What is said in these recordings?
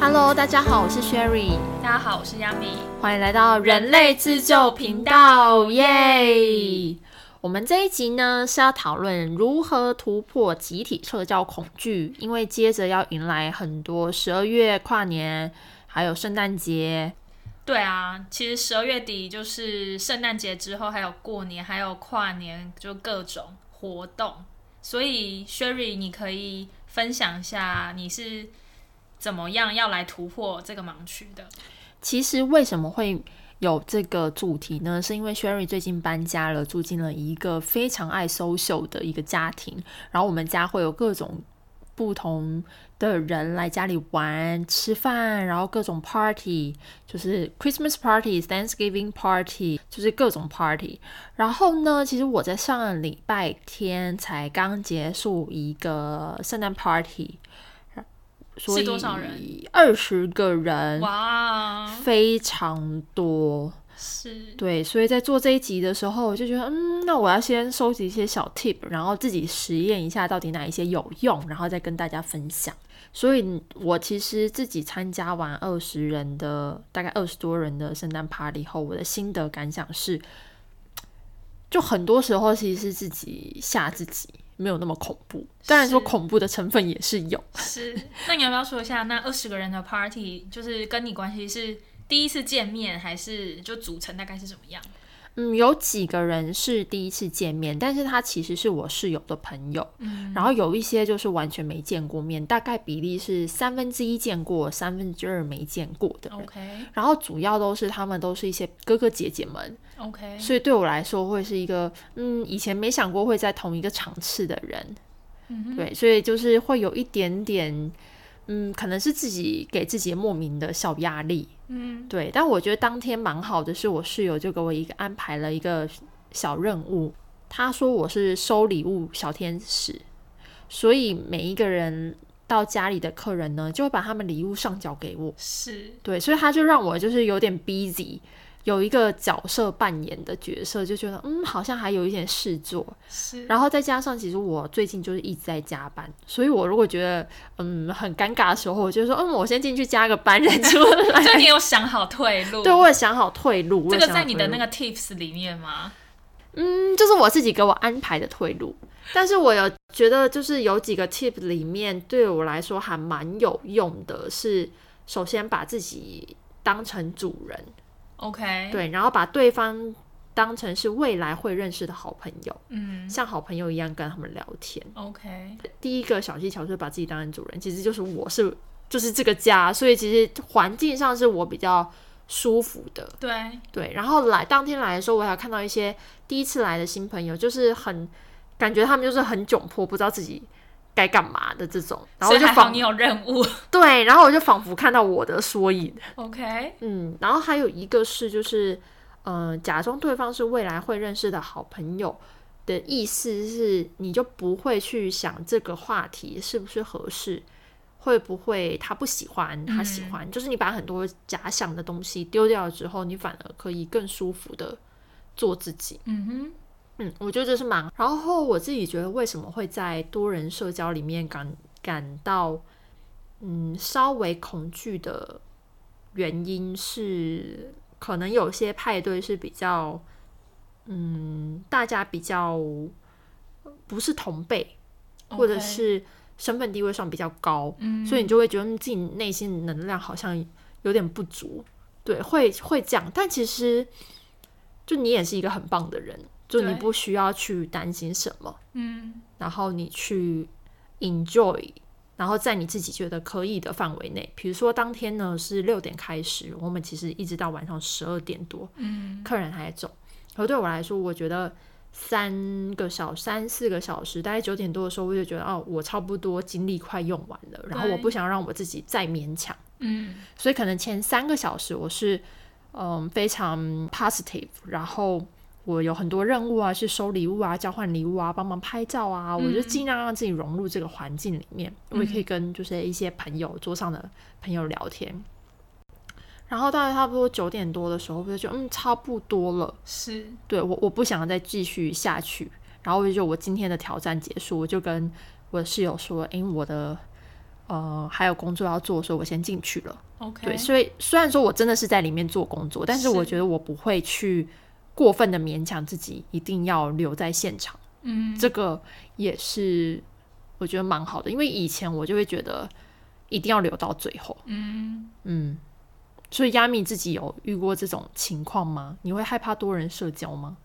Hello，大家好，我是 Sherry，大家好，我是 Yami，欢迎来到人类自救频道，耶！我们这一集呢是要讨论如何突破集体社交恐惧，因为接着要迎来很多十二月跨年，还有圣诞节。对啊，其实十二月底就是圣诞节之后，还有过年，还有跨年，就各种活动。所以 Sherry，你可以分享一下你是怎么样要来突破这个盲区的？其实为什么会有这个主题呢？是因为 Sherry 最近搬家了，住进了一个非常爱 social 的一个家庭，然后我们家会有各种。不同的人来家里玩、吃饭，然后各种 party，就是 Christmas party、Thanksgiving party，就是各种 party。然后呢，其实我在上个礼拜天才刚结束一个圣诞 party，是多少人？二十个人，哇，非常多。是对，所以在做这一集的时候，我就觉得，嗯，那我要先收集一些小 tip，然后自己实验一下到底哪一些有用，然后再跟大家分享。所以我其实自己参加完二十人的，大概二十多人的圣诞 party 后，我的心得感想是，就很多时候其实是自己吓自己，没有那么恐怖。当然说恐怖的成分也是有。是，那你要不要说一下，那二十个人的 party 就是跟你关系是？第一次见面还是就组成大概是什么样？嗯，有几个人是第一次见面，但是他其实是我室友的朋友。嗯，然后有一些就是完全没见过面，大概比例是三分之一见过，三分之二没见过的。OK，然后主要都是他们都是一些哥哥姐姐们。OK，所以对我来说会是一个嗯，以前没想过会在同一个场次的人。嗯，对，所以就是会有一点点。嗯，可能是自己给自己莫名的小压力，嗯，对。但我觉得当天蛮好的，是我室友就给我一个安排了一个小任务。他说我是收礼物小天使，所以每一个人到家里的客人呢，就会把他们礼物上缴给我。是对，所以他就让我就是有点 busy。有一个角色扮演的角色，就觉得嗯，好像还有一点事做。是，然后再加上，其实我最近就是一直在加班，所以我如果觉得嗯很尴尬的时候，我就说嗯，我先进去加个班，人出来。就你有想好退路？对，我有想好退路。这个在你的那个 tips 里面吗？嗯，就是我自己给我安排的退路。但是我有觉得，就是有几个 tip 里面对我来说还蛮有用的，是首先把自己当成主人。OK，对，然后把对方当成是未来会认识的好朋友，嗯，像好朋友一样跟他们聊天。OK，第一个小技巧就是把自己当成主人，其实就是我是就是这个家，所以其实环境上是我比较舒服的。对对，然后来当天来的时候，我还看到一些第一次来的新朋友，就是很感觉他们就是很窘迫，不知道自己。该干嘛的这种，然后就仿你有任务，对，然后我就仿佛看到我的缩影。OK，嗯，然后还有一个是，就是，嗯，假装对方是未来会认识的好朋友的意思是，你就不会去想这个话题是不是合适，会不会他不喜欢，他喜欢，就是你把很多假想的东西丢掉了之后，你反而可以更舒服的做自己。嗯哼。嗯，我觉得这是蛮。然后我自己觉得，为什么会在多人社交里面感感到嗯稍微恐惧的原因是，可能有些派对是比较嗯大家比较不是同辈，或者是身份地位上比较高，所以你就会觉得自己内心能量好像有点不足，对，会会这样。但其实就你也是一个很棒的人。就你不需要去担心什么，嗯，然后你去 enjoy，然后在你自己觉得可以的范围内，比如说当天呢是六点开始，我们其实一直到晚上十二点多，嗯，客人还走。而对我来说，我觉得三个小三四个小时，大概九点多的时候，我就觉得哦，我差不多精力快用完了，然后我不想让我自己再勉强，嗯，所以可能前三个小时我是嗯非常 positive，然后。我有很多任务啊，去收礼物啊，交换礼物啊，帮忙拍照啊，我就尽量让自己融入这个环境里面。我也可以跟就是一些朋友桌上的朋友聊天。然后大概差不多九点多的时候，我就觉得嗯，差不多了。是对我我不想再继续下去。然后我就我今天的挑战结束，我就跟我的室友说：“哎，我的呃还有工作要做，所以我先进去了。OK，对，所以虽然说我真的是在里面做工作，但是我觉得我不会去过分的勉强自己一定要留在现场。嗯，这个也是我觉得蛮好的，因为以前我就会觉得一定要留到最后。嗯，嗯，所以亚米自己有遇过这种情况吗？你会害怕多人社交吗？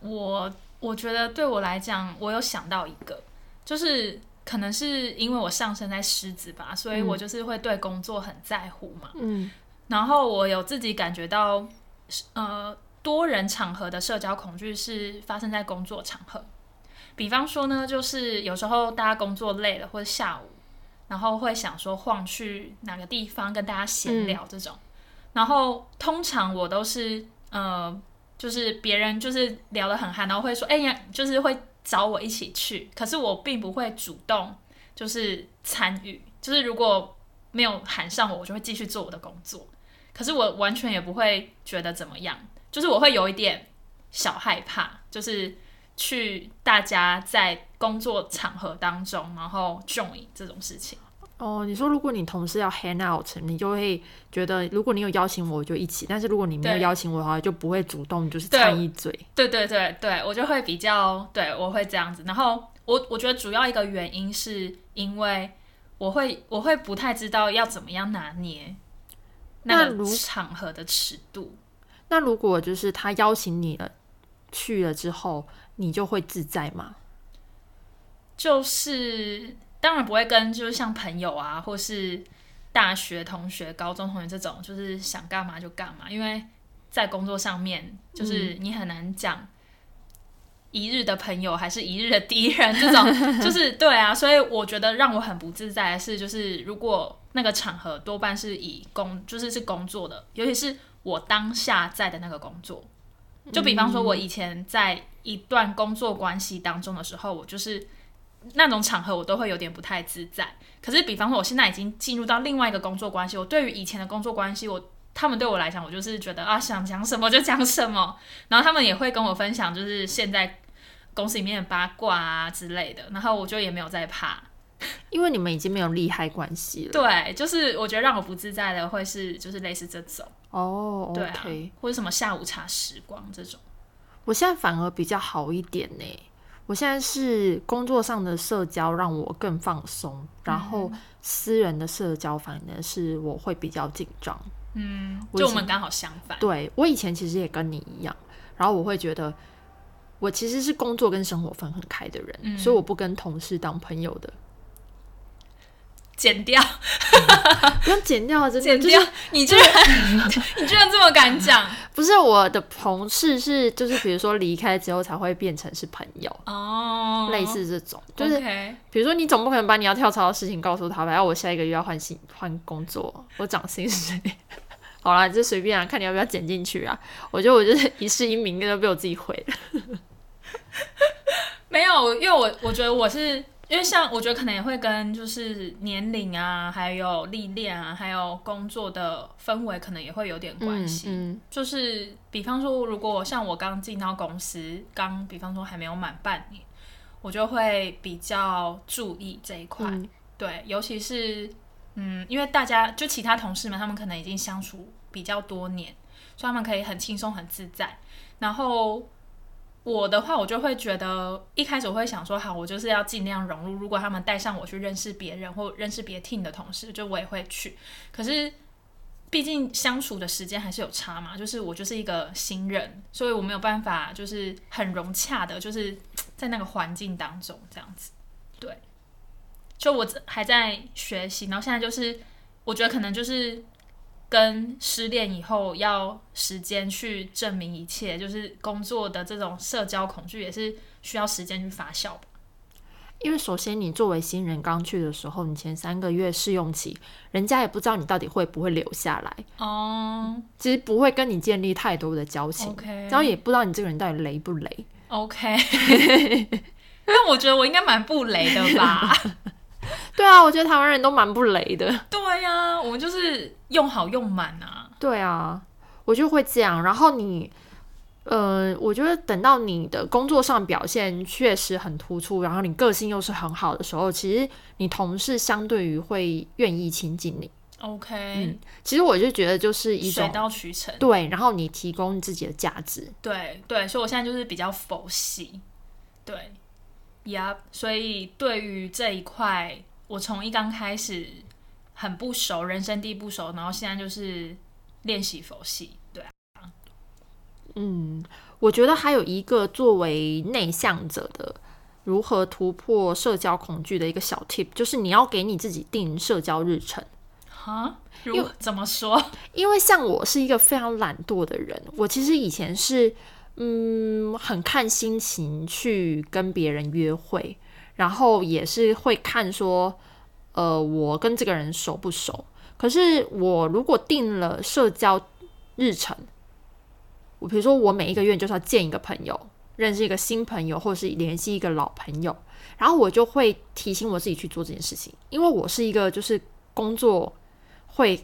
我我觉得对我来讲，我有想到一个，就是可能是因为我上升在狮子吧，所以我就是会对工作很在乎嘛。嗯然后我有自己感觉到，呃，多人场合的社交恐惧是发生在工作场合。比方说呢，就是有时候大家工作累了，或者下午，然后会想说晃去哪个地方跟大家闲聊这种。然后通常我都是呃，就是别人就是聊得很嗨，然后会说，哎呀，就是会找我一起去，可是我并不会主动就是参与，就是如果没有喊上我，我就会继续做我的工作。可是我完全也不会觉得怎么样，就是我会有一点小害怕，就是去大家在工作场合当中，然后 join 这种事情。哦，你说如果你同事要 hang out，你就会觉得如果你有邀请我，我就一起；但是如果你没有邀请我的话，就不会主动就是对掺一嘴。对对对对，我就会比较对我会这样子。然后我我觉得主要一个原因是因为我会我会不太知道要怎么样拿捏那个场合的尺度。那如果就是他邀请你了，去了之后，你就会自在吗？就是当然不会跟就是像朋友啊，或是大学同学、高中同学这种，就是想干嘛就干嘛，因为在工作上面，就是你很难讲一日的朋友还是一日的敌人这种，就是对啊，所以我觉得让我很不自在的是，就是如果那个场合多半是以工，就是是工作的，尤其是我当下在的那个工作，就比方说，我以前在一段工作关系当中的时候，我就是那种场合，我都会有点不太自在。可是，比方说，我现在已经进入到另外一个工作关系，我对于以前的工作关系，我他们对我来讲，我就是觉得啊，想讲什么就讲什么，然后他们也会跟我分享，就是现在公司里面的八卦啊之类的，然后我就也没有在怕。因为你们已经没有利害关系了。对，就是我觉得让我不自在的会是就是类似这种，哦对啊或者什么下午茶时光这种。我现在反而比较好一点呢。我现在是工作上的社交让我更放松，然后私人的社交反而是我会比较紧张。嗯，就我们刚好相反。对我以前其实也跟你一样，然后我会觉得我其实是工作跟生活分很开的人，嗯所以我不跟同事当朋友的。剪掉，不用剪掉，真的剪掉就是！你居然，你居然这么敢讲 不是我的同事是就是比如说离开之后才会变成是朋友，哦，类似这种，就是比如说你总不可能把你要跳槽的事情告诉他吧？然后我下一个月要换新换工作，我涨薪水。好啦，就随便啊，看你要不要剪进去啊。我觉得我就是一世英名，都被我自己毁了。没有，因为我我觉得我是因为像我觉得可能也会跟就是年龄啊，还有历练啊，还有工作的氛围可能也会有点关系。嗯就是比方说，如果像我刚进到公司，刚比方说还没有满半年，我就会比较注意这一块。嗯对，尤其是嗯，因为大家就其他同事们，他们可能已经相处比较多年，所以他们可以很轻松、很自在。然后我的话，我就会觉得一开始我会想说，好，我就是要尽量融入。如果他们带上我去认识别人或认识别 team 的同事，就我也会去。可是毕竟相处的时间还是有差嘛，就是我就是一个新人，所以我没有办法就是很融洽的，就是在那个环境当中这样子。对，就我还在学习，然后现在就是我觉得可能就是跟失恋以后要时间去证明一切，就是工作的这种社交恐惧也是需要时间去发酵吧。因为首先你作为新人刚去的时候，你前三个月试用期，人家也不知道你到底会不会留下来，哦、其实不会跟你建立太多的交情然后也不知道你这个人到底雷不雷。OK，但我觉得我应该蛮不雷的吧？对啊，我觉得台湾人都蛮不雷的。对呀、我们就是用好用满啊。对啊，我就会这样。然后你呃，我觉得等到你的工作上表现确实很突出，然后你个性又是很好的时候，其实你同事相对于会愿意亲近你。OK，嗯、其实我就觉得就是一水到渠成。对，然后你提供自己的价值。对对，所以我现在就是比较佛系。对呀所以对于这一块，我从一刚开始很不熟，人生地不熟，然后现在就是练习佛系。对啊，我觉得还有一个作为内向者的如何突破社交恐惧的一个小 tip，就是你要给你自己定社交日程。哈，如怎么说？因为像我是一个非常懒惰的人，我其实以前是嗯很看心情去跟别人约会，然后也是会看说呃我跟这个人熟不熟。可是我如果定了社交日程，我比如说我每一个月就是要见一个朋友，认识一个新朋友，或是联系一个老朋友，然后我就会提醒我自己去做这件事情，因为我是一个就是工作会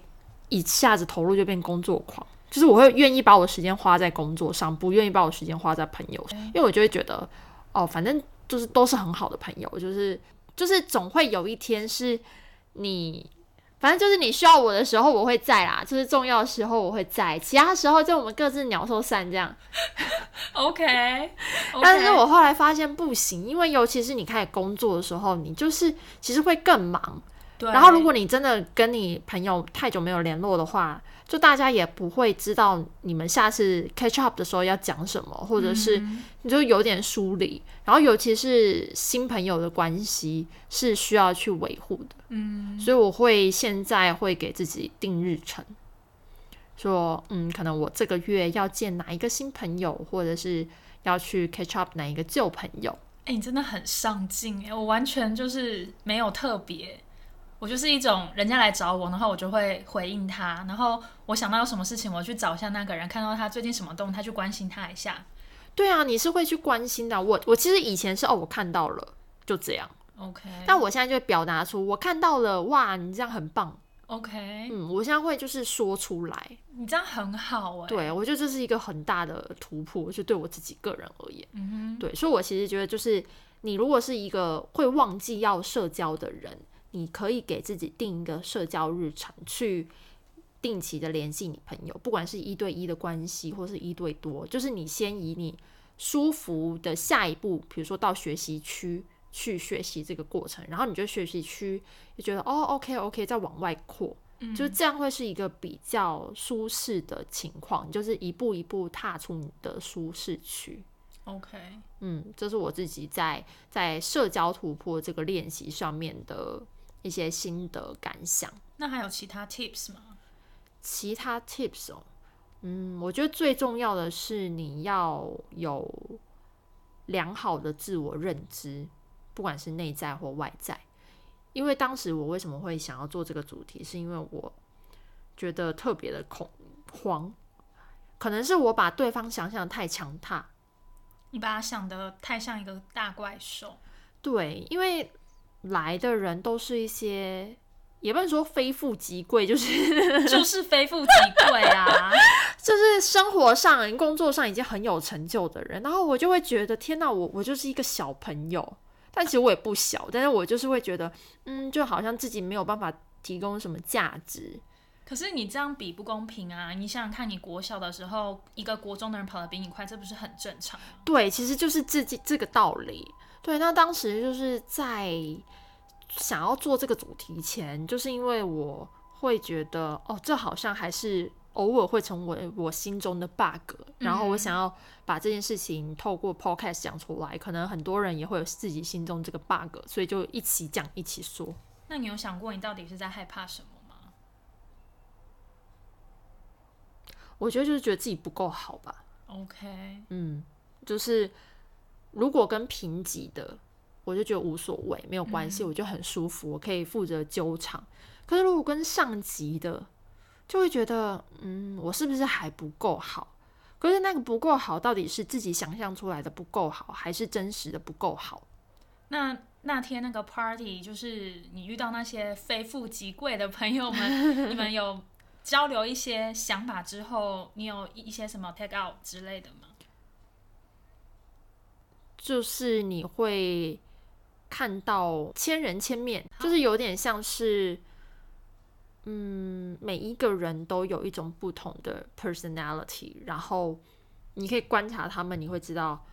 一下子投入就变工作狂，就是我会愿意把我时间花在工作上，不愿意把我时间花在朋友，因为我就会觉得哦，反正就是都是很好的朋友，就是就是总会有一天是你。反正就是你需要我的时候，我会在啦；就是重要的时候，我会在；其他时候就我们各自鸟兽散这样。OK，, 但是我后来发现不行，因为尤其是你开始工作的时候，你就是其实会更忙。对，然后如果你真的跟你朋友太久没有联络的话，就大家也不会知道你们下次 catch up 的时候要讲什么，或者是你就有点疏离。然后尤其是新朋友的关系是需要去维护的，嗯，所以我会现在会给自己定日程。说，嗯，可能我这个月要见哪一个新朋友，或者是要去 catch up 哪一个旧朋友。哎、你真的很上进哎，我完全就是没有特别，我就是一种人家来找我，然后我就会回应他，然后我想到有什么事情，我去找一下那个人，看到他最近什么动态，去关心他一下。对啊，你是会去关心的。我我其实以前是哦，我看到了，就这样。OK，但我现在就会表达出我看到了，哇，你这样很棒。OK，、嗯，我现在会就是说出来。你这样很好哎。，对我觉得这是一个很大的突破，就对我自己个人而言。嗯哼，对，所以我其实觉得，就是你如果是一个会忘记要社交的人，你可以给自己定一个社交日程，去定期的联系你朋友，不管是一对一的关系，或是一对多，就是你先以你舒服的下一步，比如说到学习区去学习这个过程，然后你就学习区就觉得哦，OK OK，再往外扩。就是这样会是一个比较舒适的情况，你就是一步一步踏出你的舒适区。OK，嗯，这是我自己在在社交突破这个练习上面的一些心得感想。那还有其他 tips 吗？其他 tips 哦，嗯，我觉得最重要的是你要有良好的自我认知，不管是内在或外在。因为当时我为什么会想要做这个主题，是因为我觉得特别的恐慌，可能是我把对方想象得太强大，你把他想得太像一个大怪兽。对，因为来的人都是一些，也不能说非富即贵，就是 就是非富即贵啊！就是生活上、工作上已经很有成就的人，然后我就会觉得，天哪，我我就是一个小朋友，但其实我也不小，但是我就是会觉得，嗯，就好像自己没有办法提供什么价值。可是你这样比不公平啊！你想想看，你国小的时候，一个国中的人跑得比你快，这不是很正常吗？对，其实就是这这这个道理。对，那当时就是在想要做这个主题前，就是因为我会觉得，哦，这好像还是偶尔会成为我心中的 bug，然后我想要把这件事情透过 podcast 讲出来，可能很多人也会有自己心中这个 bug，所以就一起讲，一起说。那你有想过你到底是在害怕什么吗？我觉得就是觉得自己不够好吧，OK，嗯，就是如果跟平级的，我就觉得无所谓，没有关系，我就很舒服，我可以负责纠场。可是如果跟上级的，就会觉得，嗯，我是不是还不够好？可是那个不够好，到底是自己想象出来的不够好，还是真实的不够好？那那天那个 party，就是你遇到那些非富即贵的朋友们，你们有交流一些想法之后，你有一些什么 take out 之类的吗？就是你会看到千人千面，就是有点像是，嗯，每一个人都有一种不同的 personality，然后你可以观察他们，你会知道，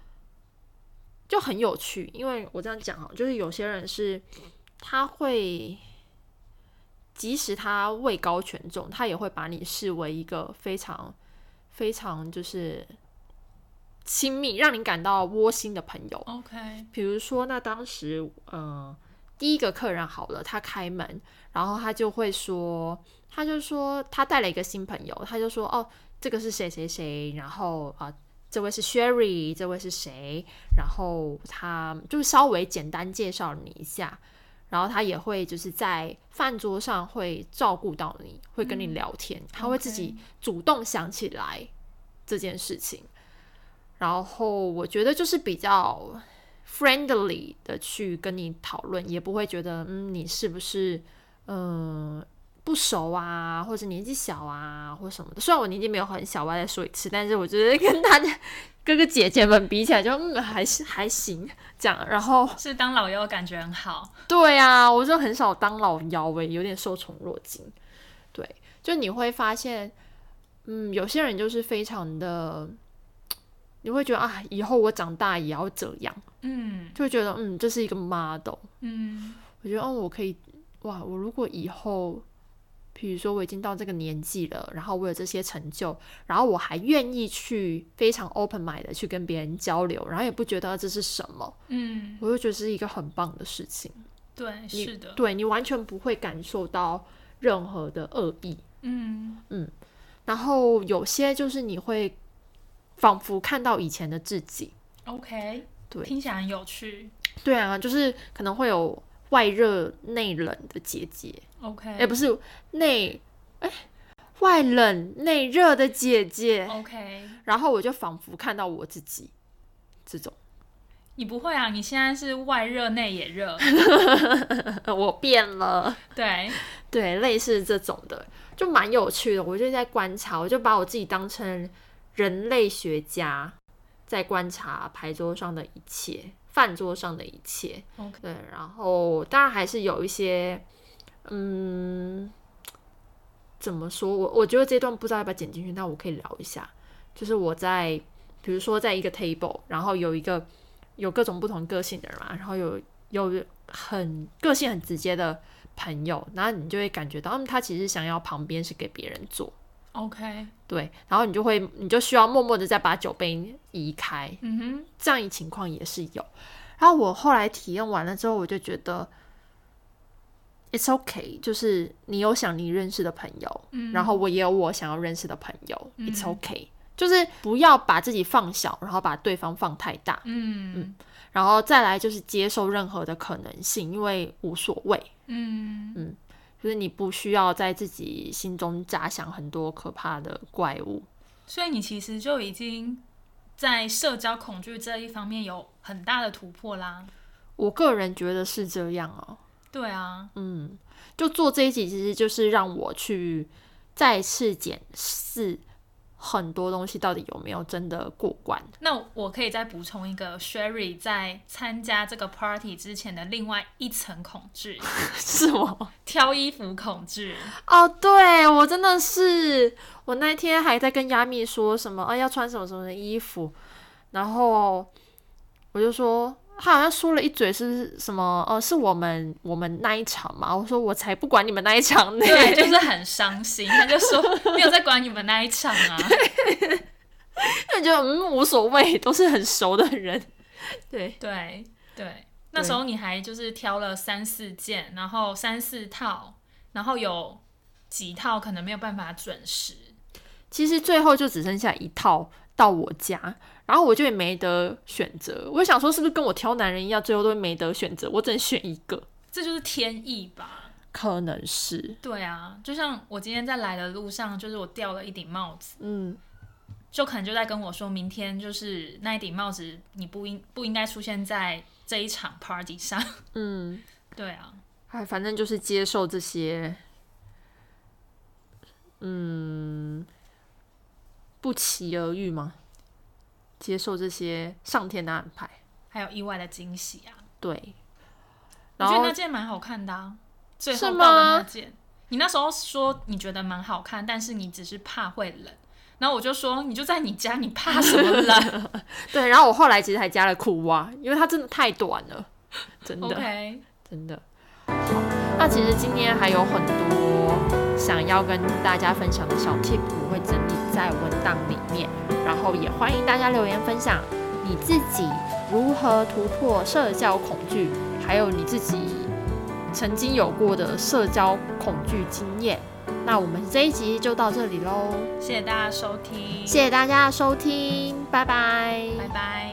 就很有趣。因为我这样讲哈，就是有些人是他会，即使他位高权重，他也会把你视为一个非常非常就是亲密，让你感到窝心的朋友。OK，比如说，那当时，呃，第一个客人好了，他开门，然后他就会说，他就说他带了一个新朋友，他就说，哦，这个是谁谁谁，然后啊、呃这位是 Sherry，这位是谁，然后他就稍微简单介绍你一下，然后他也会就是在饭桌上会照顾到你，会跟你聊天，他会自己主动想起来这件事情。然后我觉得就是比较 friendly 的去跟你讨论，也不会觉得嗯你是不是嗯、不熟啊，或者年纪小啊，或什么的。虽然我年纪没有很小，我要再说一次，但是我觉得跟大家哥哥姐姐们比起来就，嗯还是还行这样。然后 是当老幺感觉很好。对啊，我就很少当老幺诶、有点受宠若惊。对，就你会发现，嗯，有些人就是非常的，你会觉得啊，以后我长大也要这样，嗯就会觉得嗯，这是一个 model。嗯我觉得，哦，我可以，哇，我如果以后，比如说我已经到这个年纪了，然后我有这些成就，然后我还愿意去非常 open mind 的去跟别人交流，然后也不觉得这是什么，嗯，我就觉得是一个很棒的事情。对，是的，对你完全不会感受到任何的恶意。嗯嗯然后有些就是你会仿佛看到以前的自己。，OK，对听起来很有趣。对啊，就是可能会有外热内冷的姐姐，OK，哎、不是内哎外冷内热的姐姐。OK，然后我就仿佛看到我自己这种，你不会啊？你现在是外热内也热，我变了。对，对，类似这种的，就蛮有趣的。我就在观察，我就把我自己当成人类学家，在观察牌桌上的一切，饭桌上的一切。对，然后当然还是有一些，嗯，怎么说？我我觉得这段不知道要不要剪进去，那我可以聊一下。就是我在，比如说在一个 table，然后有一个有各种不同个性的人嘛，然后有有很个性很直接的朋友，然后你就会感觉到，嗯，他其实想要旁边是给别人坐，OK，对，然后你就会你就需要默默的再把酒杯移开，嗯哼，这样一情况也是有。然后我后来体验完了之后，我就觉得 it's okay，就是你有想你认识的朋友，嗯。然后我也有我想要认识的朋友、i t s okay，就是不要把自己放小，然后把对方放太大，嗯。然后再来就是接受任何的可能性，因为无所谓，嗯。嗯就是你不需要在自己心中假想很多可怕的怪物。所以你其实就已经在社交恐惧这一方面有很大的突破啦。我个人觉得是这样哦、对啊，嗯，就做这一集，其实就是让我去再次检视很多东西到底有没有真的过关。那我可以再补充一个 Sherry 在参加这个 party 之前的另外一层恐惧，是我？挑衣服恐惧。哦，对我真的是，我那天还在跟亚米说什么啊，要穿什么什么的衣服，然后我就说。他好像说了一嘴是什么？呃，是我们我们那一场嘛？我说我才不管你们那一场呢。对，就是很伤心。他就说 没有在管你们那一场啊。就觉得嗯无所谓，都是很熟的人。对，对对，那时候你还就是挑了三四件，然后三四套，然后有几套可能没有办法准时。其实最后就只剩下一套到我家，然后我就也没得选择。我想说，是不是跟我挑男人一样，最后都没得选择，我只能选一个？这就是天意吧？可能是，对啊，就像我今天在来的路上，就是我掉了一顶帽子，嗯，就可能就在跟我说明天就是那一顶帽子你不应不应该出现在这一场 party 上。嗯，对啊，哎，反正就是接受这些，嗯，不期而遇吗？接受这些上天的安排。还有意外的惊喜啊。对，我觉得那件蛮好看的啊，最是后到的吗那件。你那时候说你觉得蛮好看，但是你只是怕会冷。然后我就说，你就在你家，你怕什么冷 对，然后我后来其实还加了裤袜，因为它真的太短了，真的。？OK，真的。好，那其实今天还有很多想要跟大家分享的小 tip，我会整理在文档里面，然后也欢迎大家留言分享你自己如何突破社交恐惧，还有你自己曾经有过的社交恐惧经验。那我们这一集就到这里喽，谢谢大家收听，谢谢大家的收听，拜拜拜拜。